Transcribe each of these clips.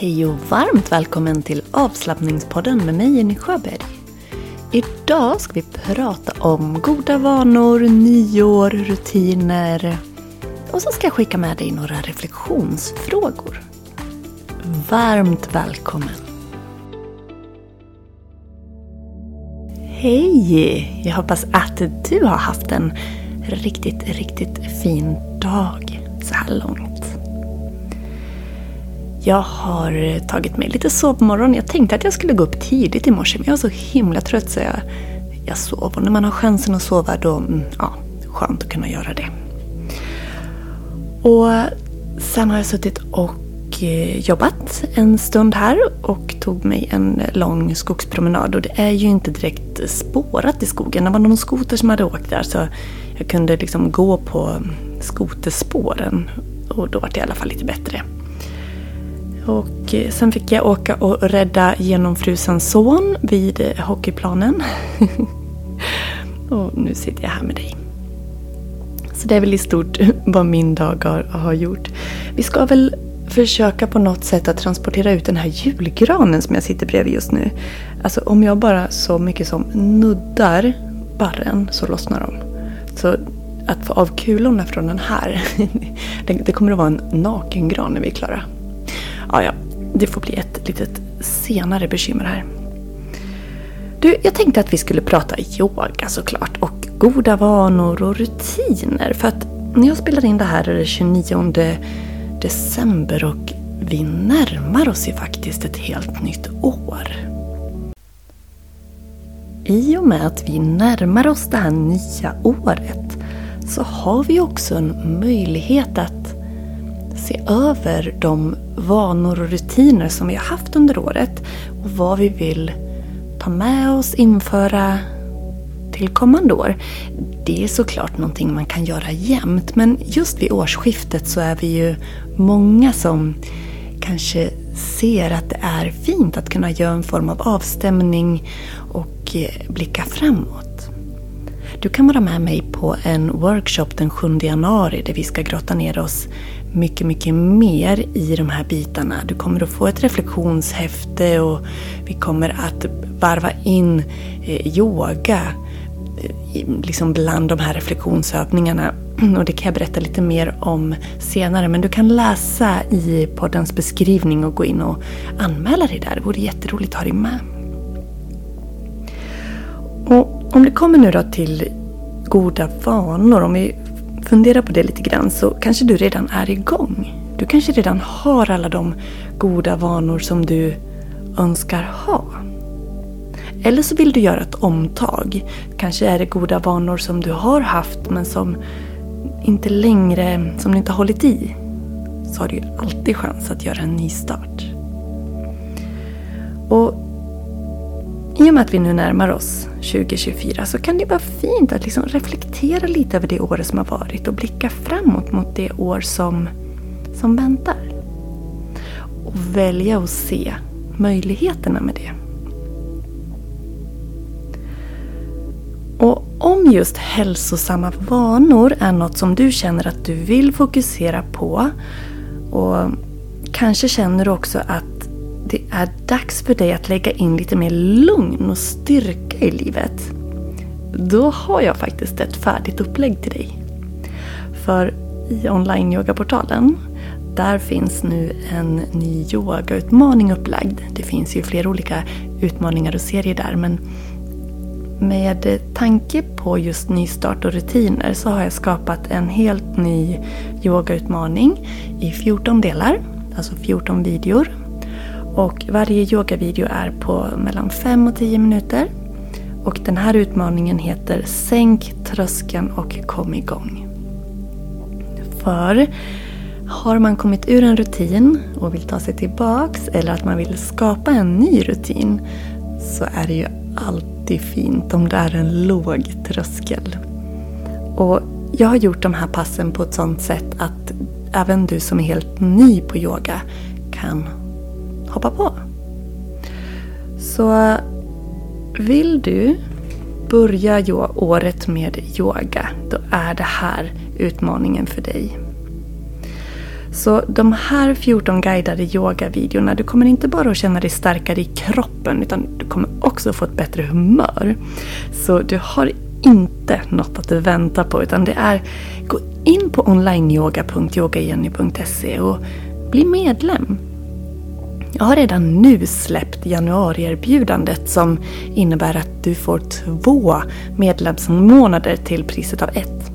Hej och varmt välkommen till avslappningspodden med mig Jenny Sjöberg. Idag ska vi prata om goda vanor, nyår, rutiner och så ska jag skicka med dig några reflektionsfrågor. Varmt välkommen! Hej! Jag hoppas att du har haft en riktigt, riktigt fin dag så här långt. Jag har eh, tagit mig lite sovmorgon. Jag tänkte att jag skulle gå upp tidigt i morse men jag var så himla trött så jag, jag sov. Och när man har chansen att sova då, mm, ja, skönt att kunna göra det. Och sen har jag suttit och eh, jobbat en stund här och tog mig en lång skogspromenad. Och det är ju inte direkt spårat i skogen. Det var någon skoter som hade åkt där så jag kunde liksom gå på skoterspåren. Och då var det i alla fall lite bättre. Och eh, sen fick jag åka och rädda genomfrusen son vid eh, hockeyplanen. och nu sitter jag här med dig. Så det är väl i stort vad min dag har, har gjort. Vi ska väl försöka på något sätt att transportera ut den här julgranen som jag sitter bredvid just nu. Alltså om jag bara så mycket som nuddar barren så lossnar de. Så att få av kulorna från den här, det kommer att vara en nakengran när vi är klara. Ja, ja, det får bli ett litet senare bekymmer här. Du, jag tänkte att vi skulle prata yoga såklart och goda vanor och rutiner. För att när jag spelar in det här är det 29 december och vi närmar oss ju faktiskt ett helt nytt år. I och med att vi närmar oss det här nya året så har vi också en möjlighet att se över de vanor och rutiner som vi har haft under året och vad vi vill ta med oss, införa till kommande år. Det är såklart någonting man kan göra jämt men just vid årsskiftet så är vi ju många som kanske ser att det är fint att kunna göra en form av avstämning och eh, blicka framåt. Du kan vara med mig på en workshop den 7 januari där vi ska grotta ner oss mycket, mycket mer i de här bitarna. Du kommer att få ett reflektionshäfte och vi kommer att varva in eh, yoga eh, liksom bland de här reflektionsövningarna. Och det kan jag berätta lite mer om senare. Men du kan läsa i poddens beskrivning och gå in och anmäla dig där. Det vore jätteroligt att ha dig med. Och om det kommer nu då till goda vanor, om vi fundera på det lite grann så kanske du redan är igång. Du kanske redan har alla de goda vanor som du önskar ha. Eller så vill du göra ett omtag. Kanske är det goda vanor som du har haft men som inte längre, som du inte har hållit i. Så har du ju alltid chans att göra en ny start. Och i och med att vi nu närmar oss 2024 så kan det vara fint att liksom reflektera lite över det året som har varit och blicka framåt mot det år som, som väntar. Och välja att se möjligheterna med det. Och om just hälsosamma vanor är något som du känner att du vill fokusera på och kanske känner du också att det är dags för dig att lägga in lite mer lugn och styrka i livet. Då har jag faktiskt ett färdigt upplägg till dig. För i online-yogaportalen där finns nu en ny yogautmaning upplagd. Det finns ju flera olika utmaningar och serier där men med tanke på just nystart och rutiner så har jag skapat en helt ny yogautmaning i 14 delar, alltså 14 videor och varje yogavideo är på mellan 5 och 10 minuter. Och den här utmaningen heter Sänk tröskeln och kom igång. För har man kommit ur en rutin och vill ta sig tillbaks eller att man vill skapa en ny rutin så är det ju alltid fint om det är en låg tröskel. Och jag har gjort de här passen på ett sånt sätt att även du som är helt ny på yoga kan hoppa på. Så vill du börja året med yoga, då är det här utmaningen för dig. Så de här 14 guidade yogavideorna, du kommer inte bara att känna dig starkare i kroppen utan du kommer också få ett bättre humör. Så du har inte något att vänta på utan det är gå in på onlineyoga.yogajenny.se och bli medlem. Jag har redan nu släppt januarierbjudandet som innebär att du får två medlemsmånader till priset av ett.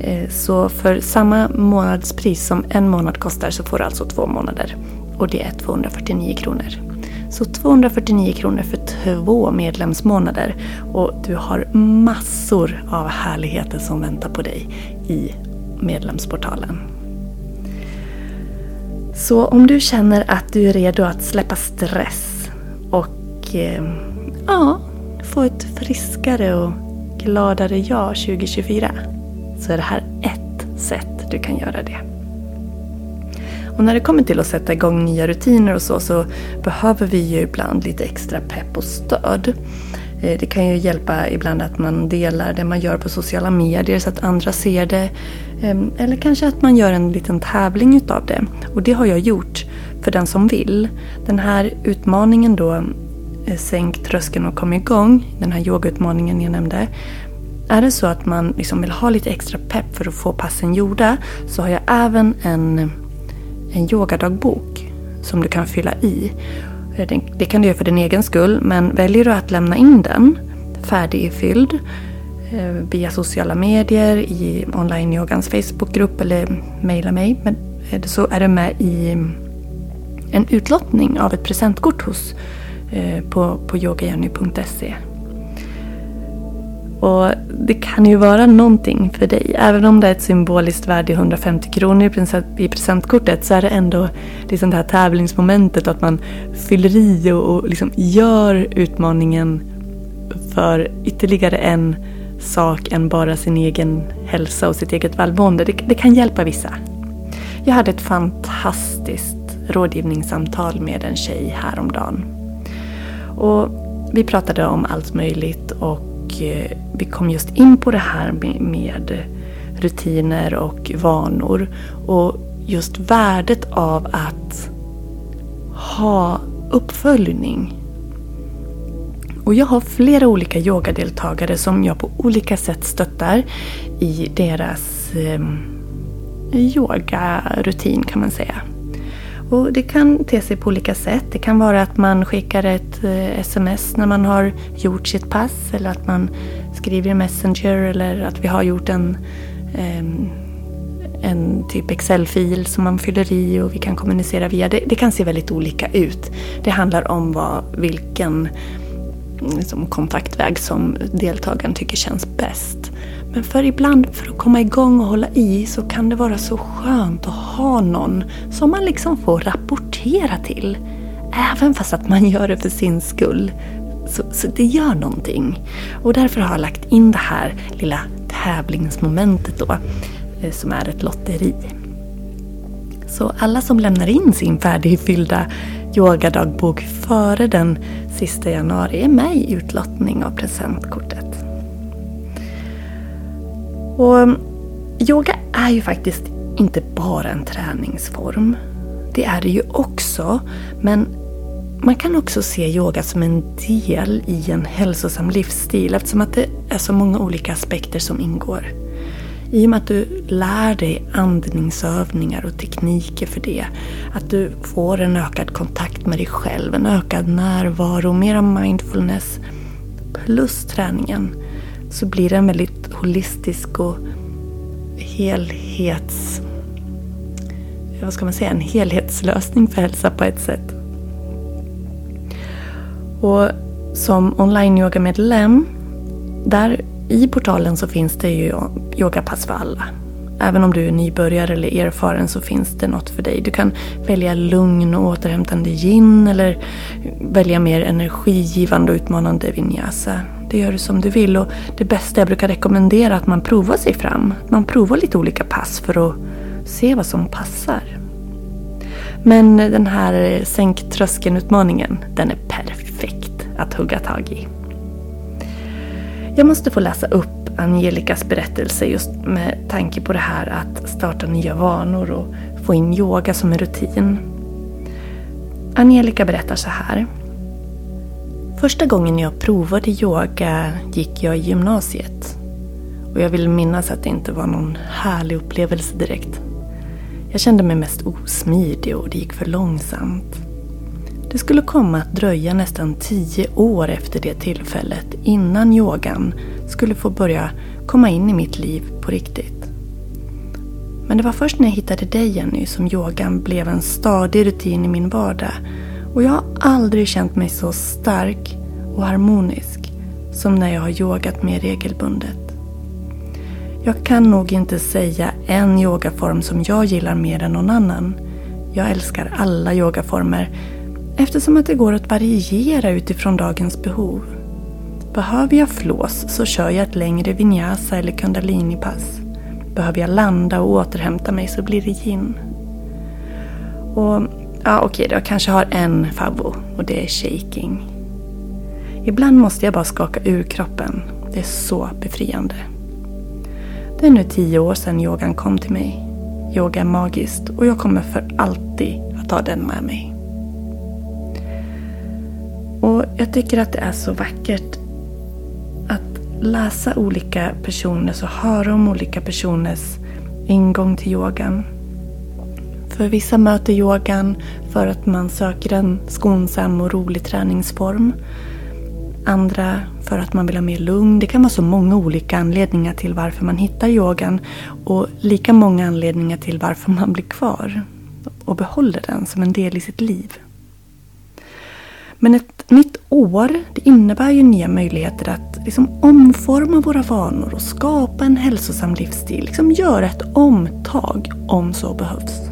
Eh, så för samma månadspris som en månad kostar så får du alltså två månader. Och det är 249 kronor. Så 249 kronor för två medlemsmånader. Och du har massor av härligheter som väntar på dig i medlemsportalen. Så om du känner att du är redo att släppa stress och eh, ja, få ett friskare och gladare jag 2024 så är det här ett sätt du kan göra det. Och när det kommer till att sätta igång nya rutiner och så, så behöver vi ju ibland lite extra pepp och stöd. Eh, det kan ju hjälpa ibland att man delar det man gör på sociala medier så att andra ser det. Ehm, eller kanske att man gör en liten tävling utav det. Och det har jag gjort för den som vill. Den här utmaningen då, eh, Sänk tröskeln och kom igång, den här yogautmaningen jag nämnde. Är det så att man liksom vill ha lite extra pepp för att få passen gjorda så har jag även en, en yogadagbok som du kan fylla i. Det kan du göra för din egen skull men väljer du att lämna in den färdigfylld eh, via sociala medier, i online-yogans Facebookgrupp eller mejla mig. Eh, så är du med i mm, en utlottning av ett presentkort hos, eh, på, på yogajenny.se. Och det kan ju vara någonting för dig. Även om det är ett symboliskt värde i 150 kronor i presentkortet så är det ändå liksom det här tävlingsmomentet att man fyller i och, och liksom gör utmaningen för ytterligare en sak än bara sin egen hälsa och sitt eget välmående. Det, det kan hjälpa vissa. Jag hade ett fantastiskt rådgivningssamtal med en tjej häromdagen. Och vi pratade om allt möjligt och Eh, vi kom just in på det här med rutiner och vanor. Och just värdet av att ha uppföljning. Och jag har flera olika yogadeltagare som jag på olika sätt stöttar i deras eh, yogarutin kan man säga. Och det kan te sig på olika sätt. Det kan vara att man skickar ett eh, sms när man har gjort sitt pass eller att man skriver i Messenger eller att vi har gjort en, ehm, en typ Excel-fil som man fyller i och vi kan kommunicera via. Det, det kan se väldigt olika ut. Det handlar om vad, vilken mm, liksom, kontaktväg som deltagaren tycker känns bäst. Men för ibland, för att komma igång och hålla i, så kan det vara så skönt att ha någon som man liksom får rapportera till. Även fast att man gör det för sin skull. Så, så det gör någonting. Och därför har jag lagt in det här lilla tävlingsmomentet då, eh, som är ett lotteri. Så alla som lämnar in sin färdigfyllda yogadagbok före den sista januari är med i utlottning av presentkortet. Och mm, yoga är ju faktiskt inte bara en träningsform. Det är det ju också. Men man kan också se yoga som en del i en hälsosam livsstil eftersom att det är så många olika aspekter som ingår. I och med att du lär dig andningsövningar och tekniker för det. Att du får en ökad kontakt med dig själv, en ökad närvaro, mera mindfulness. Plus träningen så blir det en väldigt holistisk och helhets... Vad ska man säga? En helhetslösning för hälsa på ett sätt. Och som online-yoga-medlem, där i portalen så finns det ju yogapass för alla. Även om du är nybörjare eller erfaren så finns det något för dig. Du kan välja lugn och återhämtande gin eller välja mer energigivande och utmanande vinyasa. Det gör du som du vill och det bästa jag brukar rekommendera är att man provar sig fram. Man provar lite olika pass för att se vad som passar. Men den här sänk tröskeln-utmaningen, den är perfekt att hugga tag i. Jag måste få läsa upp Angelicas berättelse just med tanke på det här att starta nya vanor och få in yoga som en rutin. Angelica berättar så här. Första gången jag provade yoga gick jag i gymnasiet. Och jag vill minnas att det inte var någon härlig upplevelse direkt. Jag kände mig mest osmidig och det gick för långsamt. Det skulle komma att dröja nästan tio år efter det tillfället innan yogan skulle få börja komma in i mitt liv på riktigt. Men det var först när jag hittade dig Jenny som yogan blev en stadig rutin i min vardag. Och jag har aldrig känt mig så stark och harmonisk som när jag har yogat mer regelbundet. Jag kan nog inte säga en yogaform som jag gillar mer än någon annan. Jag älskar alla yogaformer eftersom att det går att variera utifrån dagens behov. Behöver jag flås så kör jag ett längre vinyasa eller kundalinipass. Behöver jag landa och återhämta mig så blir det yin. Och ja, okej då, jag kanske har en favvo och det är shaking. Ibland måste jag bara skaka ur kroppen. Det är så befriande. Det är nu tio år sedan yogan kom till mig. Yoga är magiskt och jag kommer för alltid att ha den med mig. Och jag tycker att det är så vackert att läsa olika personers och höra om olika personers ingång till yogan. För vissa möter yogan för att man söker en skonsam och rolig träningsform. Andra för att man vill ha mer lugn. Det kan vara så många olika anledningar till varför man hittar yogan. Och lika många anledningar till varför man blir kvar och behåller den som en del i sitt liv. Men ett nytt år det innebär ju nya möjligheter att liksom omforma våra vanor och skapa en hälsosam livsstil. Liksom göra ett omtag om så behövs.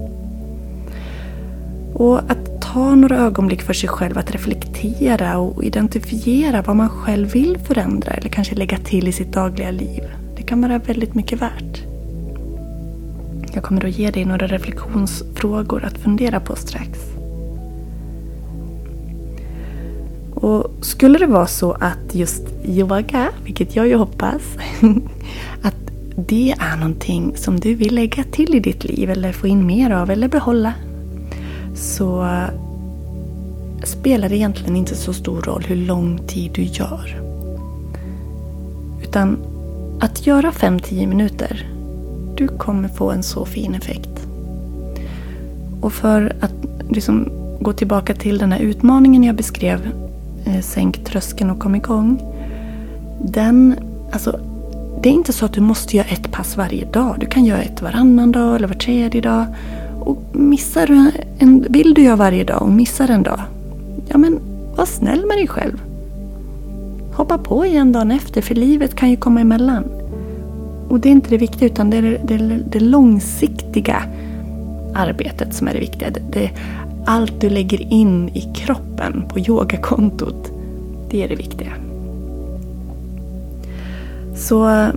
Och att ta några ögonblick för sig själv att reflektera och identifiera vad man själv vill förändra eller kanske lägga till i sitt dagliga liv. Det kan vara väldigt mycket värt. Jag kommer att ge dig några reflektionsfrågor att fundera på strax. Och skulle det vara så att just yoga, vilket jag ju hoppas, att det är någonting som du vill lägga till i ditt liv eller få in mer av eller behålla. Så spelar det egentligen inte så stor roll hur lång tid du gör. Utan att göra 5-10 minuter, du kommer få en så fin effekt. Och för att liksom gå tillbaka till den här utmaningen jag beskrev eh, sänk tröskeln och kom igång. Den, alltså, det är inte så att du måste göra ett pass varje dag. Du kan göra ett varannan dag eller var tredje dag. Och missar du en, vill du göra varje dag och missar en dag, ja men var snäll med dig själv. Hoppa på igen dagen efter, för livet kan ju komma emellan. Och det är inte det viktiga, utan det är det, det, det långsiktiga arbetet som är det viktiga. Det, det, allt du lägger in i kroppen på yogakontot, det är det viktiga. Så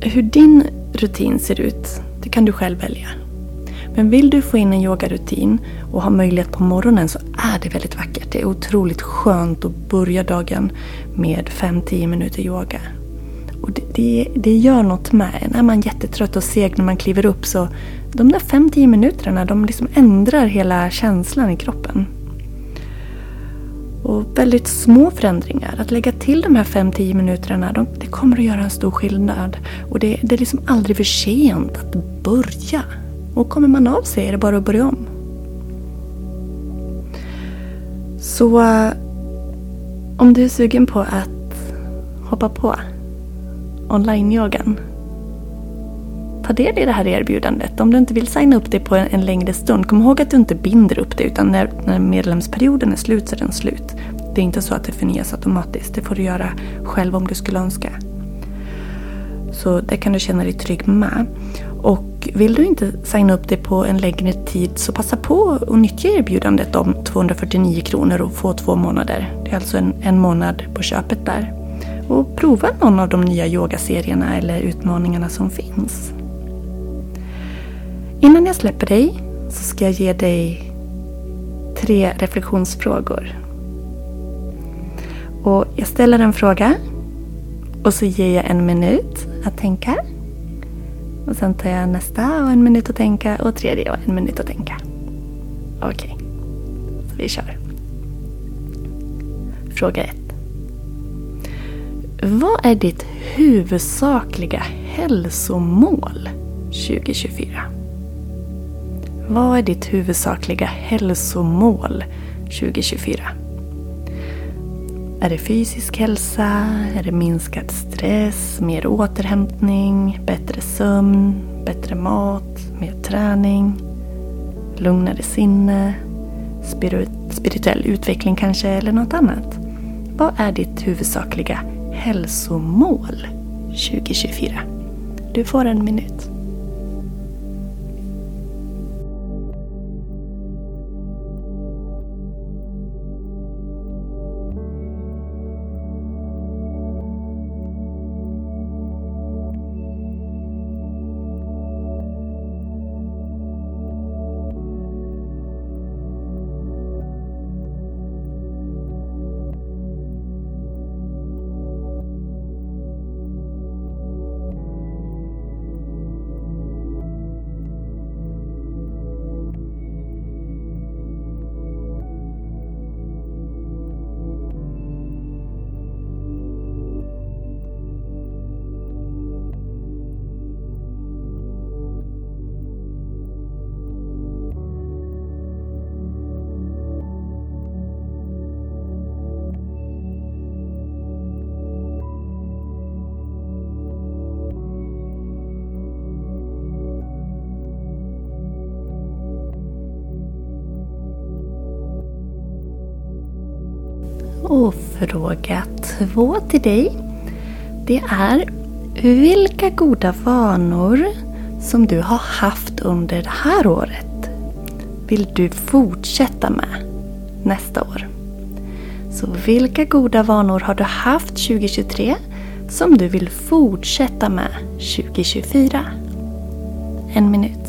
hur din rutin ser ut, det kan du själv välja. Men vill du få in en yogarutin och ha möjlighet på morgonen så är det väldigt vackert. Det är otroligt skönt att börja dagen med 5-10 minuter yoga. Och det, det, det, gör något med en. Är man jättetrött och seg när man kliver upp så de där 5-10 minuterna de liksom ändrar hela känslan i kroppen. Och väldigt små förändringar. Att lägga till de här 5-10 minuterna, de, det kommer att göra en stor skillnad. Och det, det är liksom aldrig för sent att börja. Och kommer man av sig är det bara att börja om. Så eh, om du är sugen på att hoppa på online-yogan ta del i det här erbjudandet. Om du inte vill signa upp dig på en, längre stund, kom ihåg att du inte binder upp dig utan när, när medlemsperioden är slut så är den slut. Det är inte så att det förnyas automatiskt. Det får du göra själv om du skulle önska. Så det kan du känna dig trygg med. Och vill du inte signa upp dig på en längre tid så passa på att nyttja erbjudandet om 249 kronor och få två månader. Det är alltså en, en månad på köpet där. Och prova någon av de nya yogaserierna eller utmaningarna som finns. Innan jag släpper dig så ska jag ge dig tre reflektionsfrågor. Och jag ställer en fråga Och så ger jag en minut att tänka. Och sen tar jag nästa och en minut att tänka och tredje och en minut att tänka. Okej, okay. så vi kör. Fråga 1. Vad är ditt huvudsakliga hälsomål 2024? Vad är ditt huvudsakliga hälsomål 2024? Är det fysisk hälsa? Är det minskad stress? Mer återhämtning? Bättre sömn? Bättre mat? Mer träning? Lugnare sinne? spirituell utveckling kanske? Eller något annat? Vad är ditt huvudsakliga hälsomål 2024? Du får en minut. Fråga två till dig. Det är vilka goda vanor som du har haft under det här året vill du fortsätta med nästa år? Så vilka goda vanor har du haft 2023 som du vill fortsätta med 2024? En minut.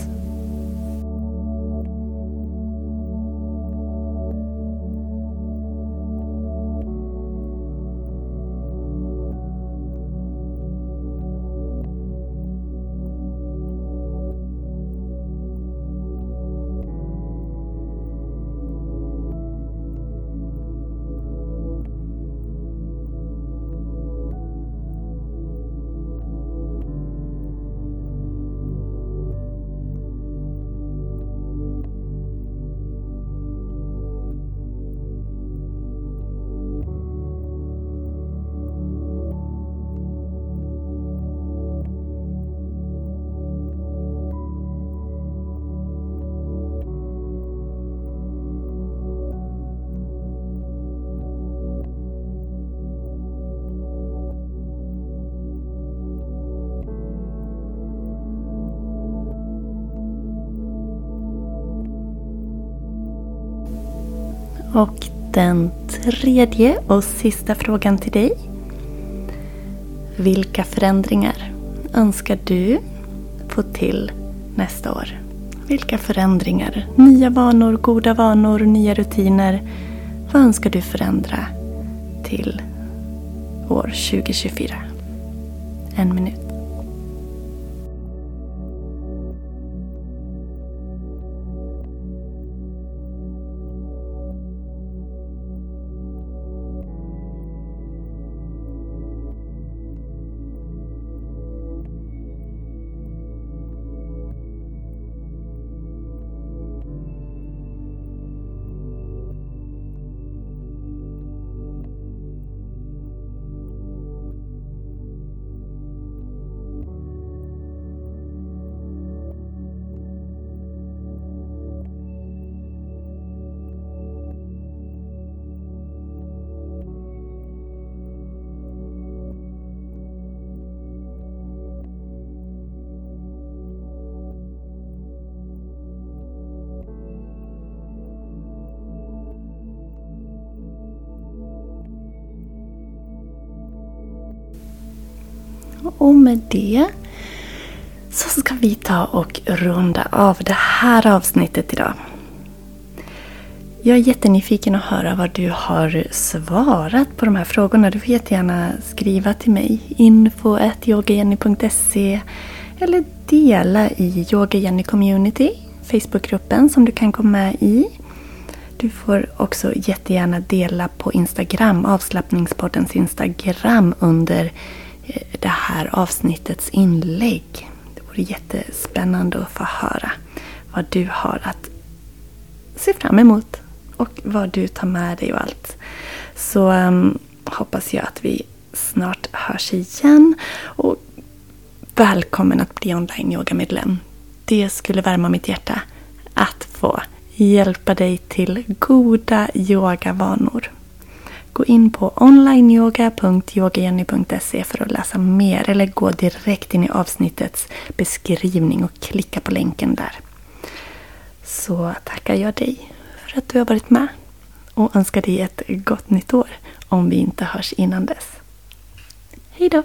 Och den tredje och sista frågan till dig. Vilka förändringar önskar du få till nästa år? Vilka förändringar? Nya vanor, goda vanor, nya rutiner. Vad önskar du förändra till år 2024? En minut. Och med det så ska vi ta och runda av det här avsnittet idag. Jag är jättenyfiken att höra vad du har svarat på de här frågorna. Du får jättegärna skriva till mig. info.yogajenny.se eller dela i Yoga Jenny Community, Facebookgruppen som du kan komma med i. Du får också jättegärna dela på Instagram, avslappningspoddens Instagram under det här avsnittets inlägg. Det vore jättespännande att få höra vad du har att se fram emot och vad du tar med dig och allt. Så um, hoppas jag att vi snart hörs igen. Och välkommen att bli online yogamedlem. Det skulle värma mitt hjärta att få hjälpa dig till goda yogavanor. Gå in på onlineyoga.yogajenny.se för att läsa mer eller gå direkt in i avsnittets beskrivning och klicka på länken där. Så tackar jag dig för att du har varit med och önskar dig ett gott nytt år om vi inte hörs innan dess. Hejdå!